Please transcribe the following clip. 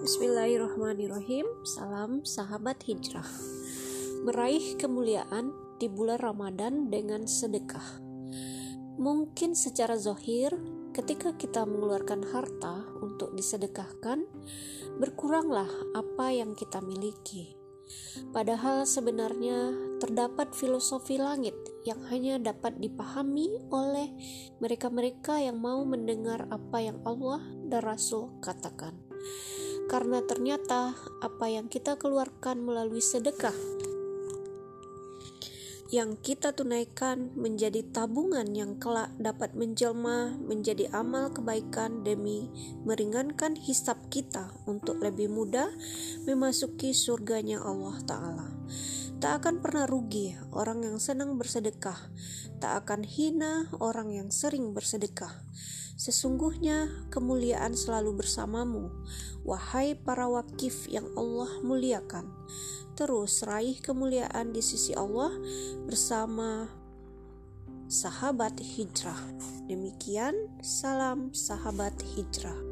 Bismillahirrahmanirrahim. Salam sahabat hijrah. Meraih kemuliaan di bulan Ramadan dengan sedekah. Mungkin secara zohir, ketika kita mengeluarkan harta untuk disedekahkan, berkuranglah apa yang kita miliki. Padahal sebenarnya terdapat filosofi langit yang hanya dapat dipahami oleh mereka-mereka yang mau mendengar apa yang Allah dan Rasul katakan. Karena ternyata apa yang kita keluarkan melalui sedekah yang kita tunaikan menjadi tabungan yang kelak dapat menjelma menjadi amal kebaikan demi meringankan hisap kita untuk lebih mudah memasuki surganya Allah Ta'ala. Tak akan pernah rugi orang yang senang bersedekah, tak akan hina orang yang sering bersedekah. Sesungguhnya kemuliaan selalu bersamamu, wahai para wakif yang Allah muliakan terus raih kemuliaan di sisi Allah bersama sahabat hijrah. Demikian, salam sahabat hijrah.